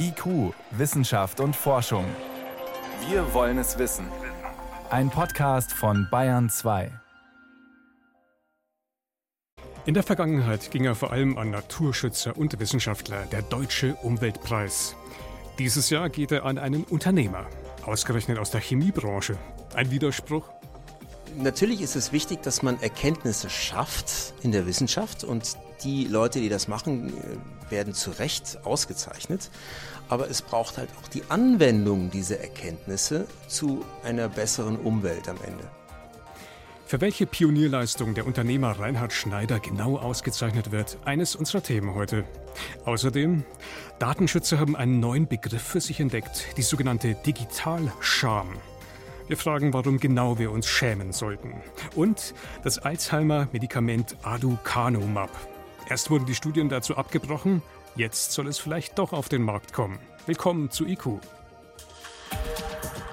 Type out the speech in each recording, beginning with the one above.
IQ, Wissenschaft und Forschung. Wir wollen es wissen. Ein Podcast von Bayern 2. In der Vergangenheit ging er vor allem an Naturschützer und Wissenschaftler der Deutsche Umweltpreis. Dieses Jahr geht er an einen Unternehmer, ausgerechnet aus der Chemiebranche. Ein Widerspruch? Natürlich ist es wichtig, dass man Erkenntnisse schafft in der Wissenschaft und die Leute, die das machen, äh, werden zu Recht ausgezeichnet. Aber es braucht halt auch die Anwendung dieser Erkenntnisse zu einer besseren Umwelt am Ende. Für welche Pionierleistung der Unternehmer Reinhard Schneider genau ausgezeichnet wird, eines unserer Themen heute. Außerdem, Datenschützer haben einen neuen Begriff für sich entdeckt, die sogenannte Digitalscham. Wir fragen, warum genau wir uns schämen sollten. Und das Alzheimer-Medikament Aducanumab. Erst wurden die Studien dazu abgebrochen, jetzt soll es vielleicht doch auf den Markt kommen. Willkommen zu IQ.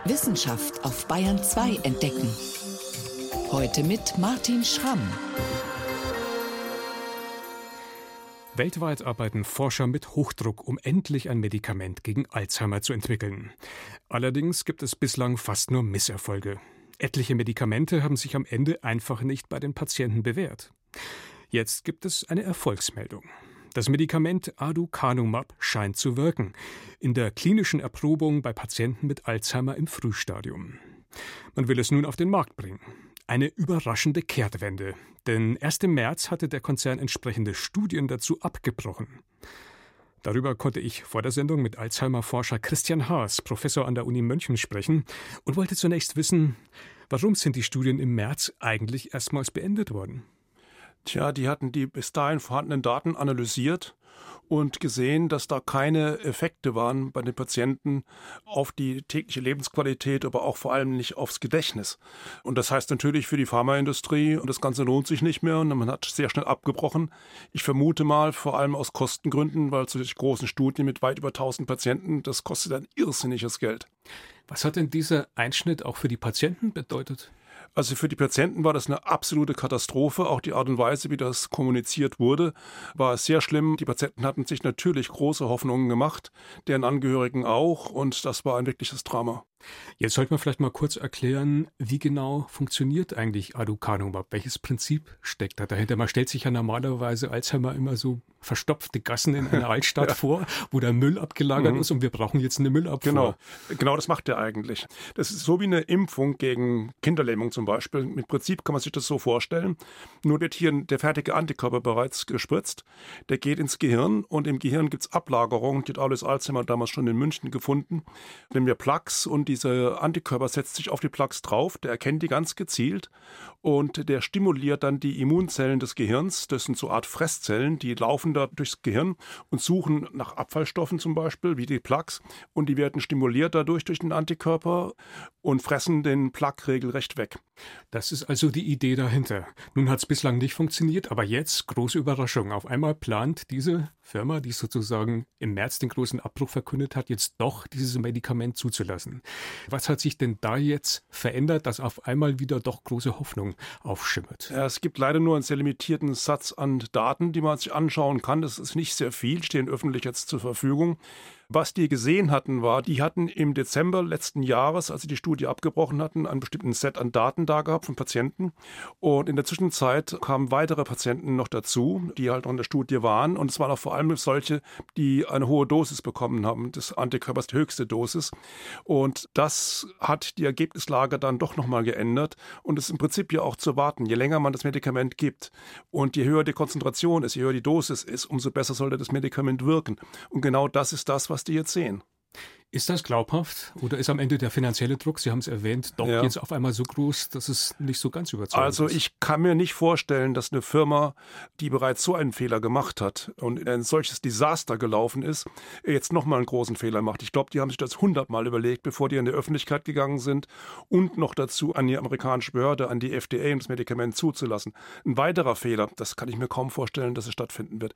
Wissenschaft auf Bayern 2 entdecken. Heute mit Martin Schramm. Weltweit arbeiten Forscher mit Hochdruck, um endlich ein Medikament gegen Alzheimer zu entwickeln. Allerdings gibt es bislang fast nur Misserfolge. Etliche Medikamente haben sich am Ende einfach nicht bei den Patienten bewährt. Jetzt gibt es eine Erfolgsmeldung. Das Medikament Aducanumab scheint zu wirken. In der klinischen Erprobung bei Patienten mit Alzheimer im Frühstadium. Man will es nun auf den Markt bringen. Eine überraschende Kehrtwende, denn erst im März hatte der Konzern entsprechende Studien dazu abgebrochen. Darüber konnte ich vor der Sendung mit Alzheimer-Forscher Christian Haas, Professor an der Uni München, sprechen und wollte zunächst wissen, warum sind die Studien im März eigentlich erstmals beendet worden? Tja, die hatten die bis dahin vorhandenen Daten analysiert und gesehen, dass da keine Effekte waren bei den Patienten auf die tägliche Lebensqualität, aber auch vor allem nicht aufs Gedächtnis. Und das heißt natürlich für die Pharmaindustrie, und das Ganze lohnt sich nicht mehr und man hat sehr schnell abgebrochen. Ich vermute mal, vor allem aus Kostengründen, weil solche großen Studien mit weit über 1000 Patienten, das kostet ein irrsinniges Geld. Was hat denn dieser Einschnitt auch für die Patienten bedeutet? Also für die Patienten war das eine absolute Katastrophe. Auch die Art und Weise, wie das kommuniziert wurde, war sehr schlimm. Die Patienten hatten sich natürlich große Hoffnungen gemacht, deren Angehörigen auch. Und das war ein wirkliches Drama. Jetzt sollte man vielleicht mal kurz erklären, wie genau funktioniert eigentlich Aducanumab? Welches Prinzip steckt da dahinter? Man stellt sich ja normalerweise Alzheimer immer so verstopfte Gassen in einer Altstadt ja. vor, wo der Müll abgelagert mhm. ist und wir brauchen jetzt eine Müllabfuhr. Genau, genau das macht er eigentlich. Das ist so wie eine Impfung gegen Kinderlähmung zum Beispiel. Im Prinzip kann man sich das so vorstellen. Nur wird hier der fertige Antikörper bereits gespritzt. Der geht ins Gehirn und im Gehirn gibt es Ablagerungen. Die hat alles Alzheimer damals schon in München gefunden. Nehmen wir Plaques und dieser Antikörper setzt sich auf die Plaques drauf. Der erkennt die ganz gezielt und der stimuliert dann die Immunzellen des Gehirns. Das sind so Art Fresszellen, die laufen da durchs Gehirn und suchen nach Abfallstoffen zum Beispiel, wie die Plaques. Und die werden stimuliert dadurch durch den Antikörper und fressen den Plaque regelrecht weg. Das ist also die Idee dahinter. Nun hat es bislang nicht funktioniert, aber jetzt große Überraschung. Auf einmal plant diese Firma, die sozusagen im März den großen Abbruch verkündet hat, jetzt doch dieses Medikament zuzulassen. Was hat sich denn da jetzt verändert, dass auf einmal wieder doch große Hoffnung aufschimmert? Ja, es gibt leider nur einen sehr limitierten Satz an Daten, die man sich anschauen kann. Das ist nicht sehr viel, stehen öffentlich jetzt zur Verfügung. Was die gesehen hatten, war, die hatten im Dezember letzten Jahres, als sie die Studie abgebrochen hatten, einen bestimmten Set an Daten da gehabt von Patienten. Und in der Zwischenzeit kamen weitere Patienten noch dazu, die halt an der Studie waren. Und es waren auch vor allem solche, die eine hohe Dosis bekommen haben, des Antikörpers, die höchste Dosis. Und das hat die Ergebnislage dann doch nochmal geändert. Und es ist im Prinzip ja auch zu warten. Je länger man das Medikament gibt und je höher die Konzentration ist, je höher die Dosis ist, umso besser sollte das Medikament wirken. Und genau das ist das, was was die jetzt sehen. Ist das glaubhaft oder ist am Ende der finanzielle Druck, Sie haben es erwähnt, doch ja. jetzt auf einmal so groß, dass es nicht so ganz überzeugend also ist? Also ich kann mir nicht vorstellen, dass eine Firma, die bereits so einen Fehler gemacht hat und ein solches Desaster gelaufen ist, jetzt nochmal einen großen Fehler macht. Ich glaube, die haben sich das hundertmal überlegt, bevor die an die Öffentlichkeit gegangen sind und noch dazu an die amerikanische Behörde, an die FDA, um das Medikament zuzulassen. Ein weiterer Fehler, das kann ich mir kaum vorstellen, dass es stattfinden wird.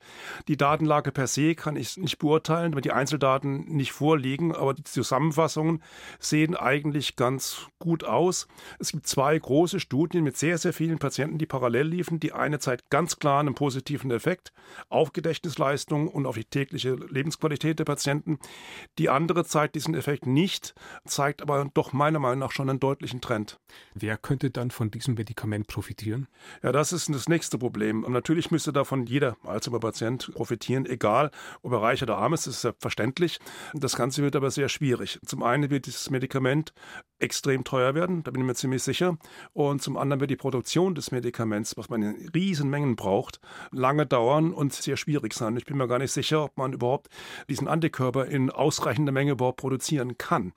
Die Datenlage per se kann ich nicht beurteilen, weil die Einzeldaten nicht vorliegen, aber aber die Zusammenfassungen sehen eigentlich ganz gut aus. Es gibt zwei große Studien mit sehr, sehr vielen Patienten, die parallel liefen. Die eine zeigt ganz klar einen positiven Effekt auf Gedächtnisleistung und auf die tägliche Lebensqualität der Patienten. Die andere zeigt diesen Effekt nicht, zeigt aber doch meiner Meinung nach schon einen deutlichen Trend. Wer könnte dann von diesem Medikament profitieren? Ja, das ist das nächste Problem. Und natürlich müsste davon jeder Alzheimer-Patient profitieren, egal ob er reich oder arm ist, das ist selbstverständlich. Das Ganze wird aber sehr schwierig. Zum einen wird dieses Medikament extrem teuer werden, da bin ich mir ziemlich sicher. Und zum anderen wird die Produktion des Medikaments, was man in riesen Mengen braucht, lange dauern und sehr schwierig sein. Ich bin mir gar nicht sicher, ob man überhaupt diesen Antikörper in ausreichender Menge überhaupt produzieren kann.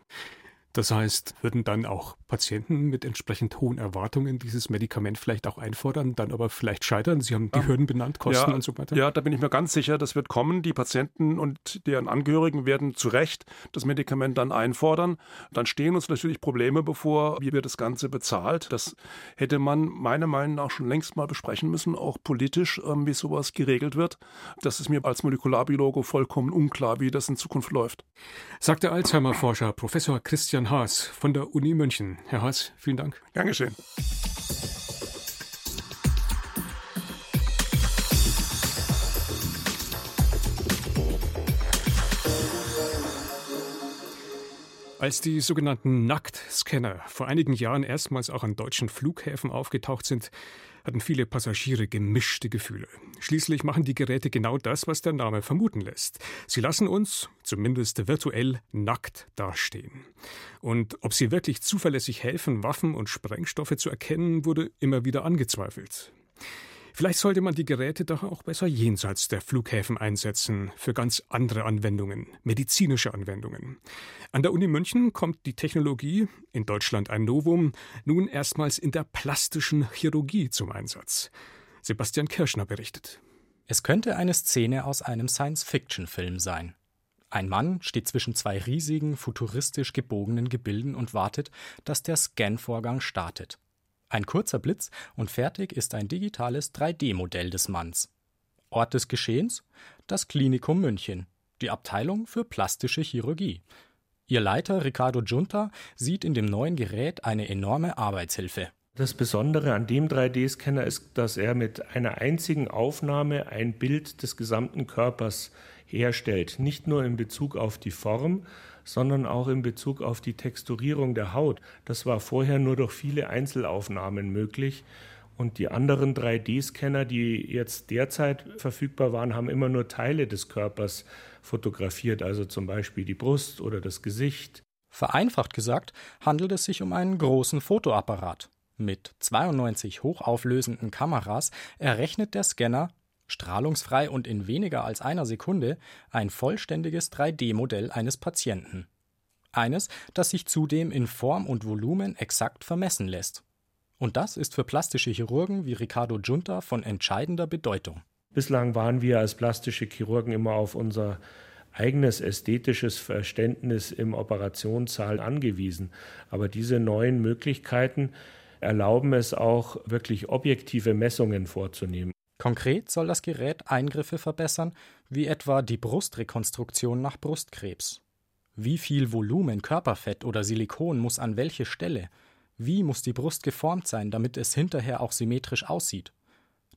Das heißt, würden dann auch Patienten mit entsprechend hohen Erwartungen dieses Medikament vielleicht auch einfordern, dann aber vielleicht scheitern? Sie haben die ja. Hürden benannt, Kosten ja, und so weiter. Ja, da bin ich mir ganz sicher, das wird kommen. Die Patienten und deren Angehörigen werden zu Recht das Medikament dann einfordern. Dann stehen uns natürlich Probleme bevor, wie wird das Ganze bezahlt. Das hätte man meiner Meinung nach schon längst mal besprechen müssen, auch politisch, ähm, wie sowas geregelt wird. Das ist mir als Molekularbiologe vollkommen unklar, wie das in Zukunft läuft. Sagt der Alzheimer-Forscher Professor Christian Christian Haas von der Uni München. Herr Haas, vielen Dank. Dankeschön. Als die sogenannten Nacktscanner vor einigen Jahren erstmals auch an deutschen Flughäfen aufgetaucht sind, hatten viele Passagiere gemischte Gefühle. Schließlich machen die Geräte genau das, was der Name vermuten lässt. Sie lassen uns, zumindest virtuell, nackt dastehen. Und ob sie wirklich zuverlässig helfen, Waffen und Sprengstoffe zu erkennen, wurde immer wieder angezweifelt. Vielleicht sollte man die Geräte doch auch besser jenseits der Flughäfen einsetzen, für ganz andere Anwendungen, medizinische Anwendungen. An der Uni München kommt die Technologie, in Deutschland ein Novum, nun erstmals in der plastischen Chirurgie zum Einsatz. Sebastian Kirschner berichtet. Es könnte eine Szene aus einem Science-Fiction-Film sein. Ein Mann steht zwischen zwei riesigen, futuristisch gebogenen Gebilden und wartet, dass der Scan-Vorgang startet. Ein kurzer Blitz und fertig ist ein digitales 3D-Modell des Manns. Ort des Geschehens? Das Klinikum München, die Abteilung für plastische Chirurgie. Ihr Leiter Ricardo Junta sieht in dem neuen Gerät eine enorme Arbeitshilfe. Das Besondere an dem 3D-Scanner ist, dass er mit einer einzigen Aufnahme ein Bild des gesamten Körpers herstellt. Nicht nur in Bezug auf die Form, sondern auch in Bezug auf die Texturierung der Haut. Das war vorher nur durch viele Einzelaufnahmen möglich. Und die anderen 3D-Scanner, die jetzt derzeit verfügbar waren, haben immer nur Teile des Körpers fotografiert, also zum Beispiel die Brust oder das Gesicht. Vereinfacht gesagt handelt es sich um einen großen Fotoapparat. Mit 92 hochauflösenden Kameras errechnet der Scanner strahlungsfrei und in weniger als einer Sekunde ein vollständiges 3D-Modell eines Patienten. Eines, das sich zudem in Form und Volumen exakt vermessen lässt. Und das ist für plastische Chirurgen wie Ricardo Junta von entscheidender Bedeutung. Bislang waren wir als plastische Chirurgen immer auf unser eigenes ästhetisches Verständnis im Operationssaal angewiesen. Aber diese neuen Möglichkeiten erlauben es auch, wirklich objektive Messungen vorzunehmen. Konkret soll das Gerät Eingriffe verbessern, wie etwa die Brustrekonstruktion nach Brustkrebs. Wie viel Volumen Körperfett oder Silikon muss an welche Stelle? Wie muss die Brust geformt sein, damit es hinterher auch symmetrisch aussieht?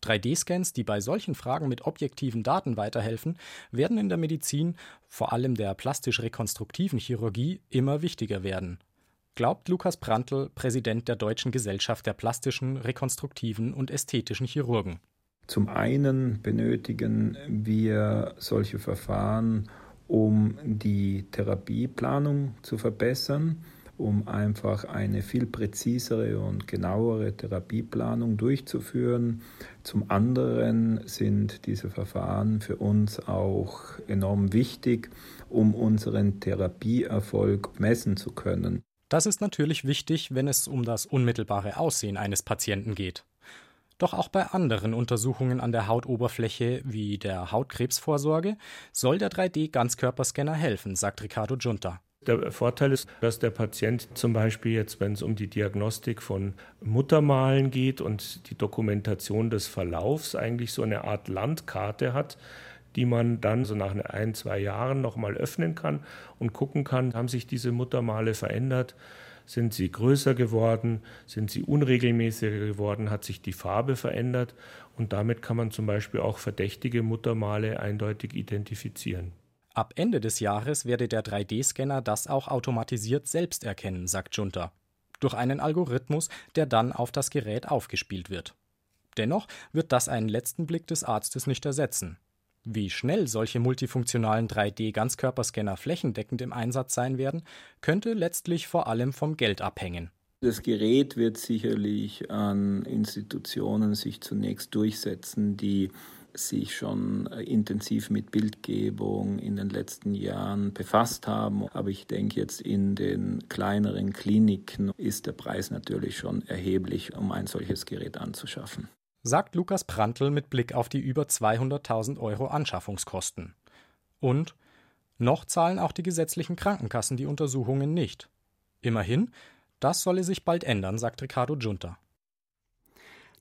3D-Scans, die bei solchen Fragen mit objektiven Daten weiterhelfen, werden in der Medizin, vor allem der plastisch-rekonstruktiven Chirurgie, immer wichtiger werden. Glaubt Lukas Prantl, Präsident der Deutschen Gesellschaft der plastischen, rekonstruktiven und ästhetischen Chirurgen. Zum einen benötigen wir solche Verfahren, um die Therapieplanung zu verbessern, um einfach eine viel präzisere und genauere Therapieplanung durchzuführen. Zum anderen sind diese Verfahren für uns auch enorm wichtig, um unseren Therapieerfolg messen zu können. Das ist natürlich wichtig, wenn es um das unmittelbare Aussehen eines Patienten geht. Doch auch bei anderen Untersuchungen an der Hautoberfläche wie der Hautkrebsvorsorge soll der 3D-Ganzkörperscanner helfen, sagt Ricardo Junta. Der Vorteil ist, dass der Patient zum Beispiel jetzt, wenn es um die Diagnostik von Muttermalen geht und die Dokumentation des Verlaufs, eigentlich so eine Art Landkarte hat, die man dann so nach ein, zwei Jahren nochmal öffnen kann und gucken kann, haben sich diese Muttermale verändert, sind sie größer geworden, sind sie unregelmäßiger geworden, hat sich die Farbe verändert und damit kann man zum Beispiel auch verdächtige Muttermale eindeutig identifizieren. Ab Ende des Jahres werde der 3D-Scanner das auch automatisiert selbst erkennen, sagt Junta. Durch einen Algorithmus, der dann auf das Gerät aufgespielt wird. Dennoch wird das einen letzten Blick des Arztes nicht ersetzen. Wie schnell solche multifunktionalen 3D-Ganzkörperscanner flächendeckend im Einsatz sein werden, könnte letztlich vor allem vom Geld abhängen. Das Gerät wird sicherlich an Institutionen sich zunächst durchsetzen, die sich schon intensiv mit Bildgebung in den letzten Jahren befasst haben. Aber ich denke, jetzt in den kleineren Kliniken ist der Preis natürlich schon erheblich, um ein solches Gerät anzuschaffen. Sagt Lukas Prantl mit Blick auf die über 200.000 Euro Anschaffungskosten. Und noch zahlen auch die gesetzlichen Krankenkassen die Untersuchungen nicht. Immerhin, das solle sich bald ändern, sagt Ricardo Junta.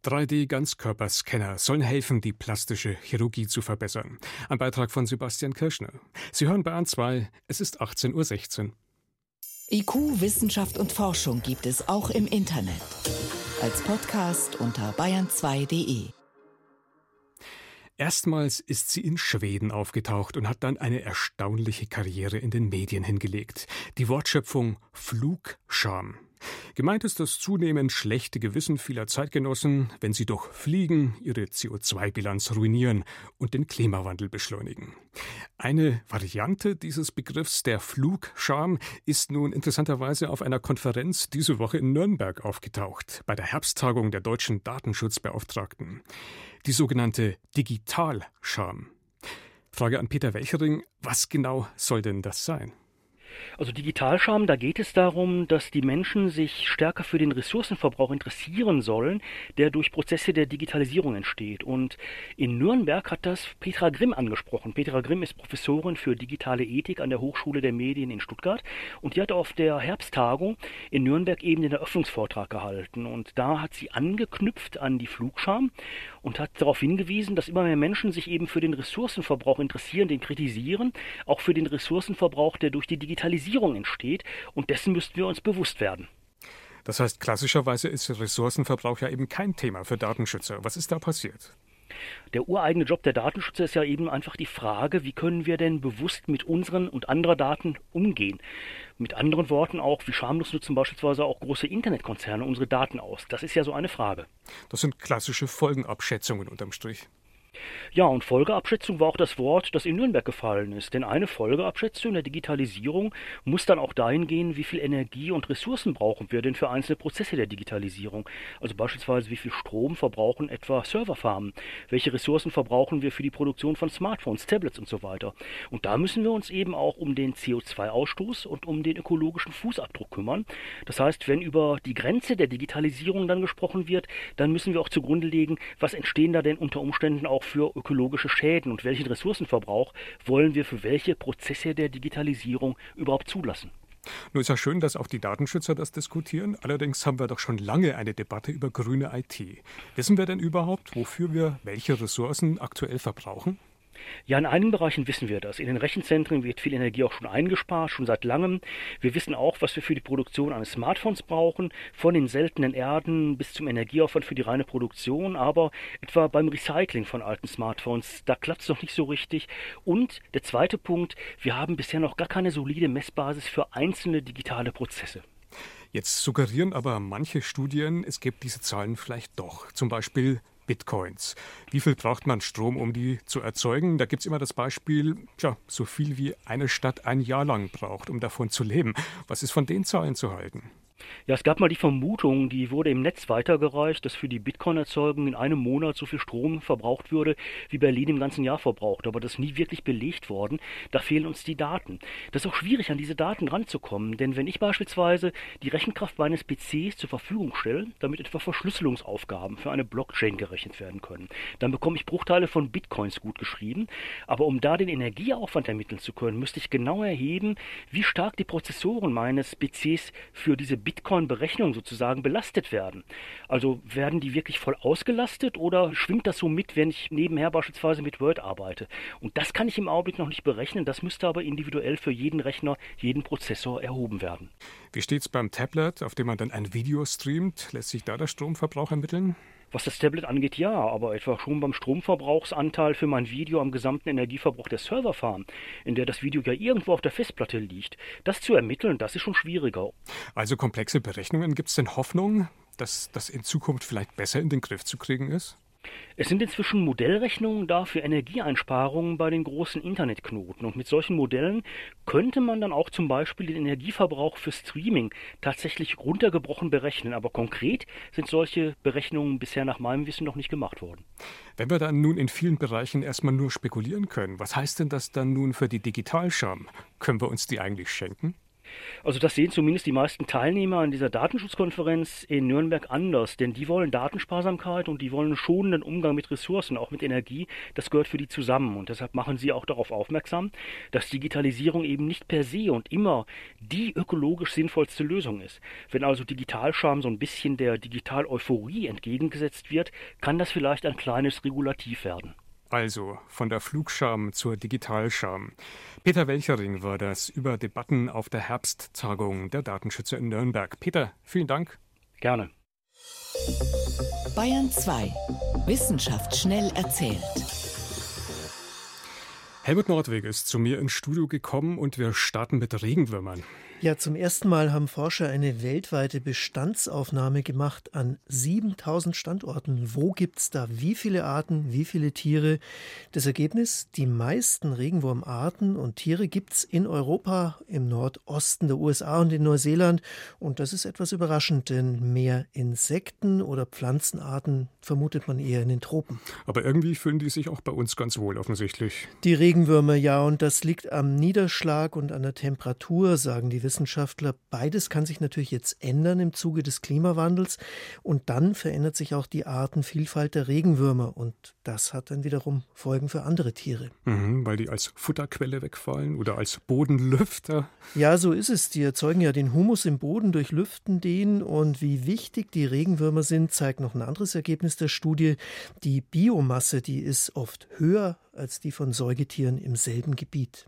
3D-Ganzkörperscanner sollen helfen, die plastische Chirurgie zu verbessern. Ein Beitrag von Sebastian Kirschner. Sie hören Bayern 2, es ist 18.16 Uhr. IQ, Wissenschaft und Forschung gibt es auch im Internet. Als Podcast unter bayern2.de. Erstmals ist sie in Schweden aufgetaucht und hat dann eine erstaunliche Karriere in den Medien hingelegt. Die Wortschöpfung Flugscham. Gemeint ist das zunehmend schlechte Gewissen vieler Zeitgenossen, wenn sie durch Fliegen ihre CO2-Bilanz ruinieren und den Klimawandel beschleunigen. Eine Variante dieses Begriffs, der Flugscham, ist nun interessanterweise auf einer Konferenz diese Woche in Nürnberg aufgetaucht, bei der Herbsttagung der deutschen Datenschutzbeauftragten. Die sogenannte Digitalscham. Frage an Peter Welchering, was genau soll denn das sein? Also Digitalscham, da geht es darum, dass die Menschen sich stärker für den Ressourcenverbrauch interessieren sollen, der durch Prozesse der Digitalisierung entsteht. Und in Nürnberg hat das Petra Grimm angesprochen. Petra Grimm ist Professorin für digitale Ethik an der Hochschule der Medien in Stuttgart und die hat auf der Herbsttagung in Nürnberg eben den Eröffnungsvortrag gehalten. Und da hat sie angeknüpft an die Flugscham und hat darauf hingewiesen, dass immer mehr Menschen sich eben für den Ressourcenverbrauch interessieren, den kritisieren, auch für den Ressourcenverbrauch, der durch die Digitalisierung entsteht. Und dessen müssten wir uns bewusst werden. Das heißt, klassischerweise ist Ressourcenverbrauch ja eben kein Thema für Datenschützer. Was ist da passiert? Der ureigene Job der Datenschützer ist ja eben einfach die Frage, wie können wir denn bewusst mit unseren und anderer Daten umgehen? Mit anderen Worten auch, wie schamlos nutzen beispielsweise auch große Internetkonzerne unsere Daten aus? Das ist ja so eine Frage. Das sind klassische Folgenabschätzungen unterm Strich. Ja, und Folgeabschätzung war auch das Wort, das in Nürnberg gefallen ist. Denn eine Folgeabschätzung der Digitalisierung muss dann auch dahin gehen, wie viel Energie und Ressourcen brauchen wir denn für einzelne Prozesse der Digitalisierung. Also beispielsweise, wie viel Strom verbrauchen etwa Serverfarmen? Welche Ressourcen verbrauchen wir für die Produktion von Smartphones, Tablets und so weiter? Und da müssen wir uns eben auch um den CO2-Ausstoß und um den ökologischen Fußabdruck kümmern. Das heißt, wenn über die Grenze der Digitalisierung dann gesprochen wird, dann müssen wir auch zugrunde legen, was entstehen da denn unter Umständen auch für ökologische Schäden und welchen Ressourcenverbrauch wollen wir für welche Prozesse der Digitalisierung überhaupt zulassen. Nun ist ja schön, dass auch die Datenschützer das diskutieren. Allerdings haben wir doch schon lange eine Debatte über grüne IT. Wissen wir denn überhaupt, wofür wir welche Ressourcen aktuell verbrauchen? Ja, in einigen Bereichen wissen wir das. In den Rechenzentren wird viel Energie auch schon eingespart, schon seit langem. Wir wissen auch, was wir für die Produktion eines Smartphones brauchen, von den seltenen Erden bis zum Energieaufwand für die reine Produktion. Aber etwa beim Recycling von alten Smartphones, da klappt es noch nicht so richtig. Und der zweite Punkt, wir haben bisher noch gar keine solide Messbasis für einzelne digitale Prozesse. Jetzt suggerieren aber manche Studien, es gibt diese Zahlen vielleicht doch. Zum Beispiel Bitcoins. Wie viel braucht man Strom, um die zu erzeugen? Da gibt es immer das Beispiel, tja, so viel wie eine Stadt ein Jahr lang braucht, um davon zu leben. Was ist von den Zahlen zu halten? Ja, es gab mal die Vermutung, die wurde im Netz weitergereicht, dass für die Bitcoin-Erzeugung in einem Monat so viel Strom verbraucht würde, wie Berlin im ganzen Jahr verbraucht. Aber das ist nie wirklich belegt worden. Da fehlen uns die Daten. Das ist auch schwierig, an diese Daten ranzukommen. Denn wenn ich beispielsweise die Rechenkraft meines PCs zur Verfügung stelle, damit etwa Verschlüsselungsaufgaben für eine Blockchain gerechnet werden können, dann bekomme ich Bruchteile von Bitcoins gut geschrieben. Aber um da den Energieaufwand ermitteln zu können, müsste ich genau erheben, wie stark die Prozessoren meines PCs für diese Bitcoin-Berechnungen sozusagen belastet werden. Also werden die wirklich voll ausgelastet oder schwingt das so mit, wenn ich nebenher beispielsweise mit Word arbeite? Und das kann ich im Augenblick noch nicht berechnen. Das müsste aber individuell für jeden Rechner, jeden Prozessor erhoben werden. Wie steht es beim Tablet, auf dem man dann ein Video streamt? Lässt sich da der Stromverbrauch ermitteln? Was das Tablet angeht, ja, aber etwa schon beim Stromverbrauchsanteil für mein Video am gesamten Energieverbrauch der Serverfarm, in der das Video ja irgendwo auf der Festplatte liegt, das zu ermitteln, das ist schon schwieriger. Also komplexe Berechnungen, gibt es denn Hoffnung, dass das in Zukunft vielleicht besser in den Griff zu kriegen ist? Es sind inzwischen Modellrechnungen da für Energieeinsparungen bei den großen Internetknoten. Und mit solchen Modellen könnte man dann auch zum Beispiel den Energieverbrauch für Streaming tatsächlich runtergebrochen berechnen. Aber konkret sind solche Berechnungen bisher nach meinem Wissen noch nicht gemacht worden. Wenn wir dann nun in vielen Bereichen erstmal nur spekulieren können, was heißt denn das dann nun für die Digitalscham? Können wir uns die eigentlich schenken? Also das sehen zumindest die meisten Teilnehmer an dieser Datenschutzkonferenz in Nürnberg anders, denn die wollen Datensparsamkeit und die wollen schonenden Umgang mit Ressourcen, auch mit Energie. Das gehört für die zusammen und deshalb machen sie auch darauf aufmerksam, dass Digitalisierung eben nicht per se und immer die ökologisch sinnvollste Lösung ist. Wenn also Digitalscham so ein bisschen der Digital-Euphorie entgegengesetzt wird, kann das vielleicht ein kleines Regulativ werden. Also von der Flugscham zur Digitalscham. Peter Welchering war das über Debatten auf der Herbsttagung der Datenschützer in Nürnberg. Peter, vielen Dank. Gerne. Bayern 2. Wissenschaft schnell erzählt. Helmut Nordweg ist zu mir ins Studio gekommen und wir starten mit Regenwürmern. Ja, zum ersten Mal haben Forscher eine weltweite Bestandsaufnahme gemacht an 7000 Standorten. Wo gibt es da wie viele Arten, wie viele Tiere? Das Ergebnis, die meisten Regenwurmarten und Tiere gibt es in Europa, im Nordosten der USA und in Neuseeland. Und das ist etwas überraschend, denn mehr Insekten oder Pflanzenarten vermutet man eher in den Tropen. Aber irgendwie fühlen die sich auch bei uns ganz wohl offensichtlich. Die Regenwürmer, ja, und das liegt am Niederschlag und an der Temperatur, sagen die Wissenschaftler. Beides kann sich natürlich jetzt ändern im Zuge des Klimawandels und dann verändert sich auch die Artenvielfalt der Regenwürmer und das hat dann wiederum Folgen für andere Tiere. Mhm, weil die als Futterquelle wegfallen oder als Bodenlüfter. Ja, so ist es. Die erzeugen ja den Humus im Boden durch Lüften den und wie wichtig die Regenwürmer sind, zeigt noch ein anderes Ergebnis der Studie. Die Biomasse, die ist oft höher als die von Säugetieren im selben Gebiet.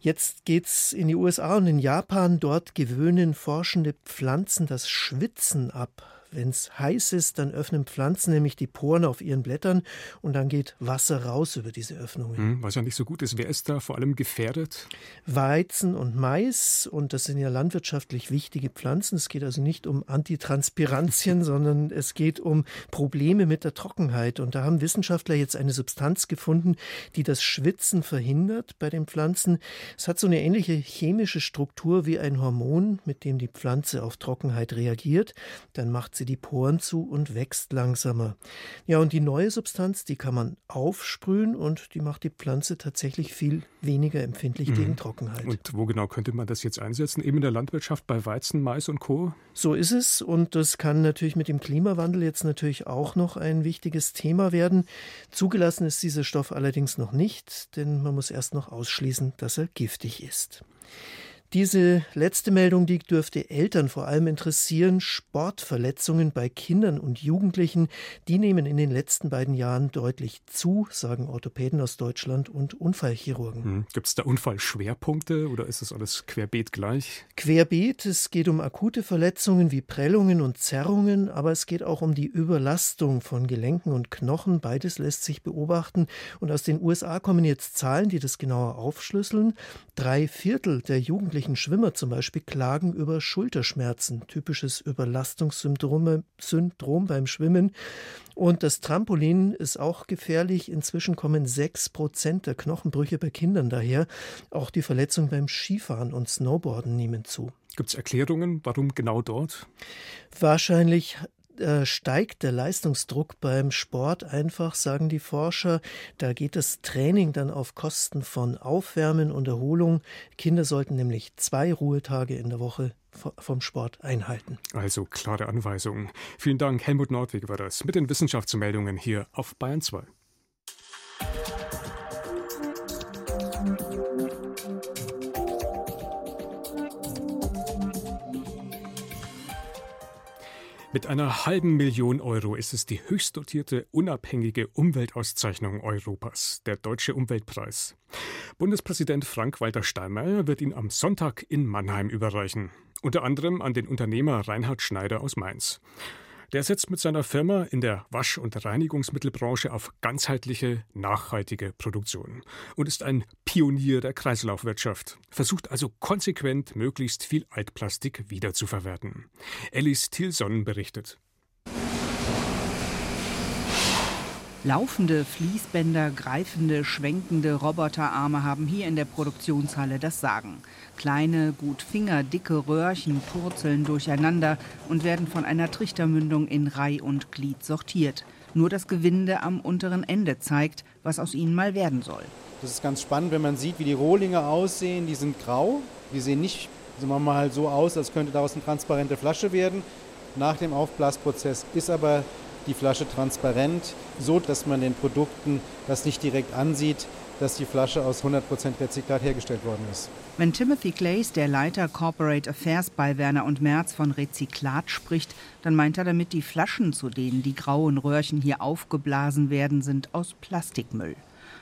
Jetzt geht's in die USA und in Japan. Dort gewöhnen forschende Pflanzen das Schwitzen ab. Wenn es heiß ist, dann öffnen Pflanzen nämlich die Poren auf ihren Blättern und dann geht Wasser raus über diese Öffnungen. Hm, was ja nicht so gut ist. Wer ist da vor allem gefährdet? Weizen und Mais und das sind ja landwirtschaftlich wichtige Pflanzen. Es geht also nicht um Antitranspirantien, sondern es geht um Probleme mit der Trockenheit. Und da haben Wissenschaftler jetzt eine Substanz gefunden, die das Schwitzen verhindert bei den Pflanzen. Es hat so eine ähnliche chemische Struktur wie ein Hormon, mit dem die Pflanze auf Trockenheit reagiert. Dann macht sie die Poren zu und wächst langsamer. Ja, und die neue Substanz, die kann man aufsprühen und die macht die Pflanze tatsächlich viel weniger empfindlich mhm. gegen Trockenheit. Und wo genau könnte man das jetzt einsetzen? Eben in der Landwirtschaft bei Weizen, Mais und Co? So ist es und das kann natürlich mit dem Klimawandel jetzt natürlich auch noch ein wichtiges Thema werden. Zugelassen ist dieser Stoff allerdings noch nicht, denn man muss erst noch ausschließen, dass er giftig ist. Diese letzte Meldung, die dürfte Eltern vor allem interessieren. Sportverletzungen bei Kindern und Jugendlichen, die nehmen in den letzten beiden Jahren deutlich zu, sagen Orthopäden aus Deutschland und Unfallchirurgen. Hm. Gibt es da Unfallschwerpunkte oder ist das alles querbeet gleich? Querbeet, es geht um akute Verletzungen wie Prellungen und Zerrungen, aber es geht auch um die Überlastung von Gelenken und Knochen. Beides lässt sich beobachten. Und aus den USA kommen jetzt Zahlen, die das genauer aufschlüsseln. Drei Viertel der Jugendlichen jugendlichen Schwimmer zum Beispiel klagen über Schulterschmerzen, typisches Überlastungssyndrom Syndrom beim Schwimmen. Und das Trampolin ist auch gefährlich. Inzwischen kommen sechs Prozent der Knochenbrüche bei Kindern daher. Auch die Verletzungen beim Skifahren und Snowboarden nehmen zu. Gibt es Erklärungen, warum genau dort? Wahrscheinlich äh, steigt der Leistungsdruck beim Sport einfach, sagen die Forscher. Da geht das Training dann auf Kosten von Aufwärmen und Erholung. Kinder sollten nämlich zwei Ruhetage in der Woche vom Sport einhalten. Also klare Anweisungen. Vielen Dank, Helmut Nordweg war das mit den Wissenschaftsmeldungen hier auf Bayern 2. Mit einer halben Million Euro ist es die höchst dotierte unabhängige Umweltauszeichnung Europas, der Deutsche Umweltpreis. Bundespräsident Frank-Walter Steinmeier wird ihn am Sonntag in Mannheim überreichen. Unter anderem an den Unternehmer Reinhard Schneider aus Mainz. Der setzt mit seiner Firma in der Wasch- und Reinigungsmittelbranche auf ganzheitliche, nachhaltige Produktion und ist ein Pionier der Kreislaufwirtschaft, versucht also konsequent möglichst viel Altplastik wiederzuverwerten. Alice Tilson berichtet. Laufende Fließbänder, greifende, schwenkende Roboterarme haben hier in der Produktionshalle das Sagen. Kleine, gut fingerdicke Röhrchen purzeln durcheinander und werden von einer Trichtermündung in Reih und Glied sortiert. Nur das Gewinde am unteren Ende zeigt, was aus ihnen mal werden soll. Das ist ganz spannend, wenn man sieht, wie die Rohlinge aussehen. Die sind grau. Die sehen nicht sagen wir mal, so aus, als könnte daraus eine transparente Flasche werden. Nach dem Aufblasprozess ist aber die Flasche transparent, so dass man den Produkten das nicht direkt ansieht, dass die Flasche aus 100% Rezyklat hergestellt worden ist. Wenn Timothy Clays, der Leiter Corporate Affairs bei Werner und Merz, von Rezyklat spricht, dann meint er damit die Flaschen, zu denen die grauen Röhrchen hier aufgeblasen werden, sind aus Plastikmüll.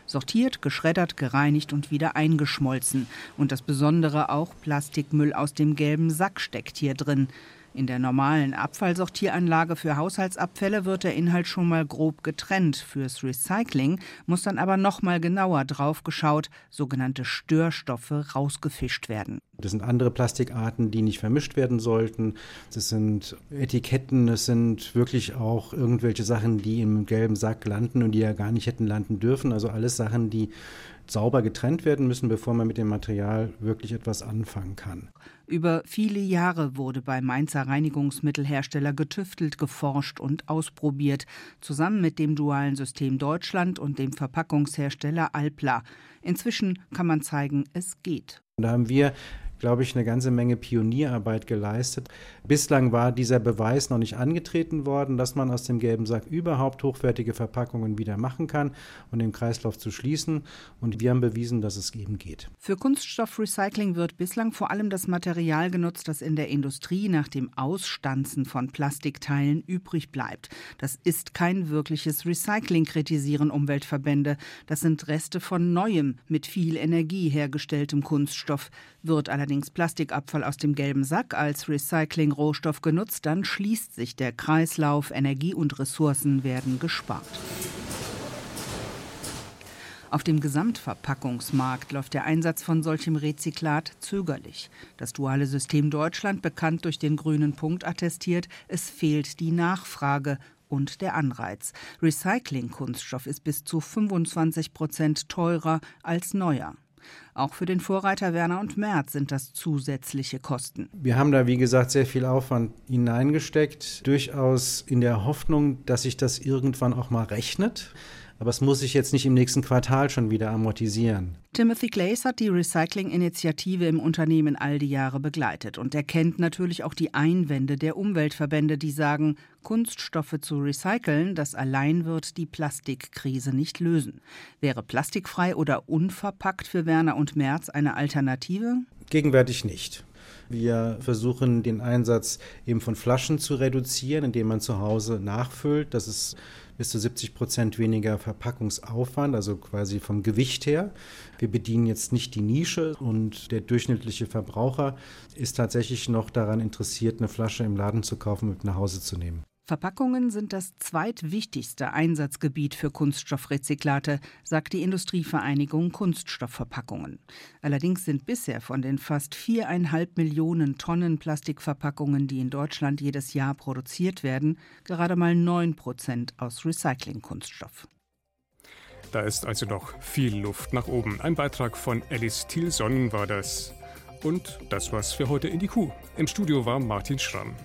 Sortiert, geschreddert, gereinigt und wieder eingeschmolzen. Und das Besondere auch Plastikmüll aus dem gelben Sack steckt hier drin. In der normalen Abfallsortieranlage für Haushaltsabfälle wird der Inhalt schon mal grob getrennt. Fürs Recycling muss dann aber noch mal genauer drauf geschaut, sogenannte Störstoffe rausgefischt werden. Das sind andere Plastikarten, die nicht vermischt werden sollten. Das sind Etiketten, das sind wirklich auch irgendwelche Sachen, die im gelben Sack landen und die ja gar nicht hätten landen dürfen. Also alles Sachen, die sauber getrennt werden müssen, bevor man mit dem Material wirklich etwas anfangen kann. Über viele Jahre wurde beim Mainzer Reinigungsmittelhersteller getüftelt, geforscht und ausprobiert, zusammen mit dem Dualen System Deutschland und dem Verpackungshersteller Alpla. Inzwischen kann man zeigen, es geht. Da haben wir glaube ich, eine ganze Menge Pionierarbeit geleistet. Bislang war dieser Beweis noch nicht angetreten worden, dass man aus dem gelben Sack überhaupt hochwertige Verpackungen wieder machen kann und den Kreislauf zu schließen. Und wir haben bewiesen, dass es eben geht. Für Kunststoffrecycling wird bislang vor allem das Material genutzt, das in der Industrie nach dem Ausstanzen von Plastikteilen übrig bleibt. Das ist kein wirkliches Recycling, kritisieren Umweltverbände. Das sind Reste von neuem, mit viel Energie hergestelltem Kunststoff. Wird allerdings allerdings Plastikabfall aus dem gelben Sack als Recycling-Rohstoff genutzt, dann schließt sich der Kreislauf, Energie und Ressourcen werden gespart. Auf dem Gesamtverpackungsmarkt läuft der Einsatz von solchem Rezyklat zögerlich. Das duale System Deutschland, bekannt durch den grünen Punkt, attestiert, es fehlt die Nachfrage und der Anreiz. Recycling-Kunststoff ist bis zu 25 Prozent teurer als neuer. Auch für den Vorreiter Werner und Merz sind das zusätzliche Kosten. Wir haben da, wie gesagt, sehr viel Aufwand hineingesteckt, durchaus in der Hoffnung, dass sich das irgendwann auch mal rechnet. Aber es muss sich jetzt nicht im nächsten Quartal schon wieder amortisieren. Timothy Glaze hat die Recycling-Initiative im Unternehmen all die Jahre begleitet und er kennt natürlich auch die Einwände der Umweltverbände, die sagen, Kunststoffe zu recyceln, das allein wird die Plastikkrise nicht lösen. Wäre plastikfrei oder unverpackt für Werner und Merz eine Alternative? Gegenwärtig nicht. Wir versuchen den Einsatz eben von Flaschen zu reduzieren, indem man zu Hause nachfüllt. Das ist bis zu 70 Prozent weniger Verpackungsaufwand, also quasi vom Gewicht her. Wir bedienen jetzt nicht die Nische und der durchschnittliche Verbraucher ist tatsächlich noch daran interessiert, eine Flasche im Laden zu kaufen und nach Hause zu nehmen. Verpackungen sind das zweitwichtigste Einsatzgebiet für Kunststoffrezyklate, sagt die Industrievereinigung Kunststoffverpackungen. Allerdings sind bisher von den fast viereinhalb Millionen Tonnen Plastikverpackungen, die in Deutschland jedes Jahr produziert werden, gerade mal neun Prozent aus Recyclingkunststoff. Da ist also noch viel Luft nach oben. Ein Beitrag von Alice Thielson war das. Und das war's für heute in die Kuh. Im Studio war Martin Schramm.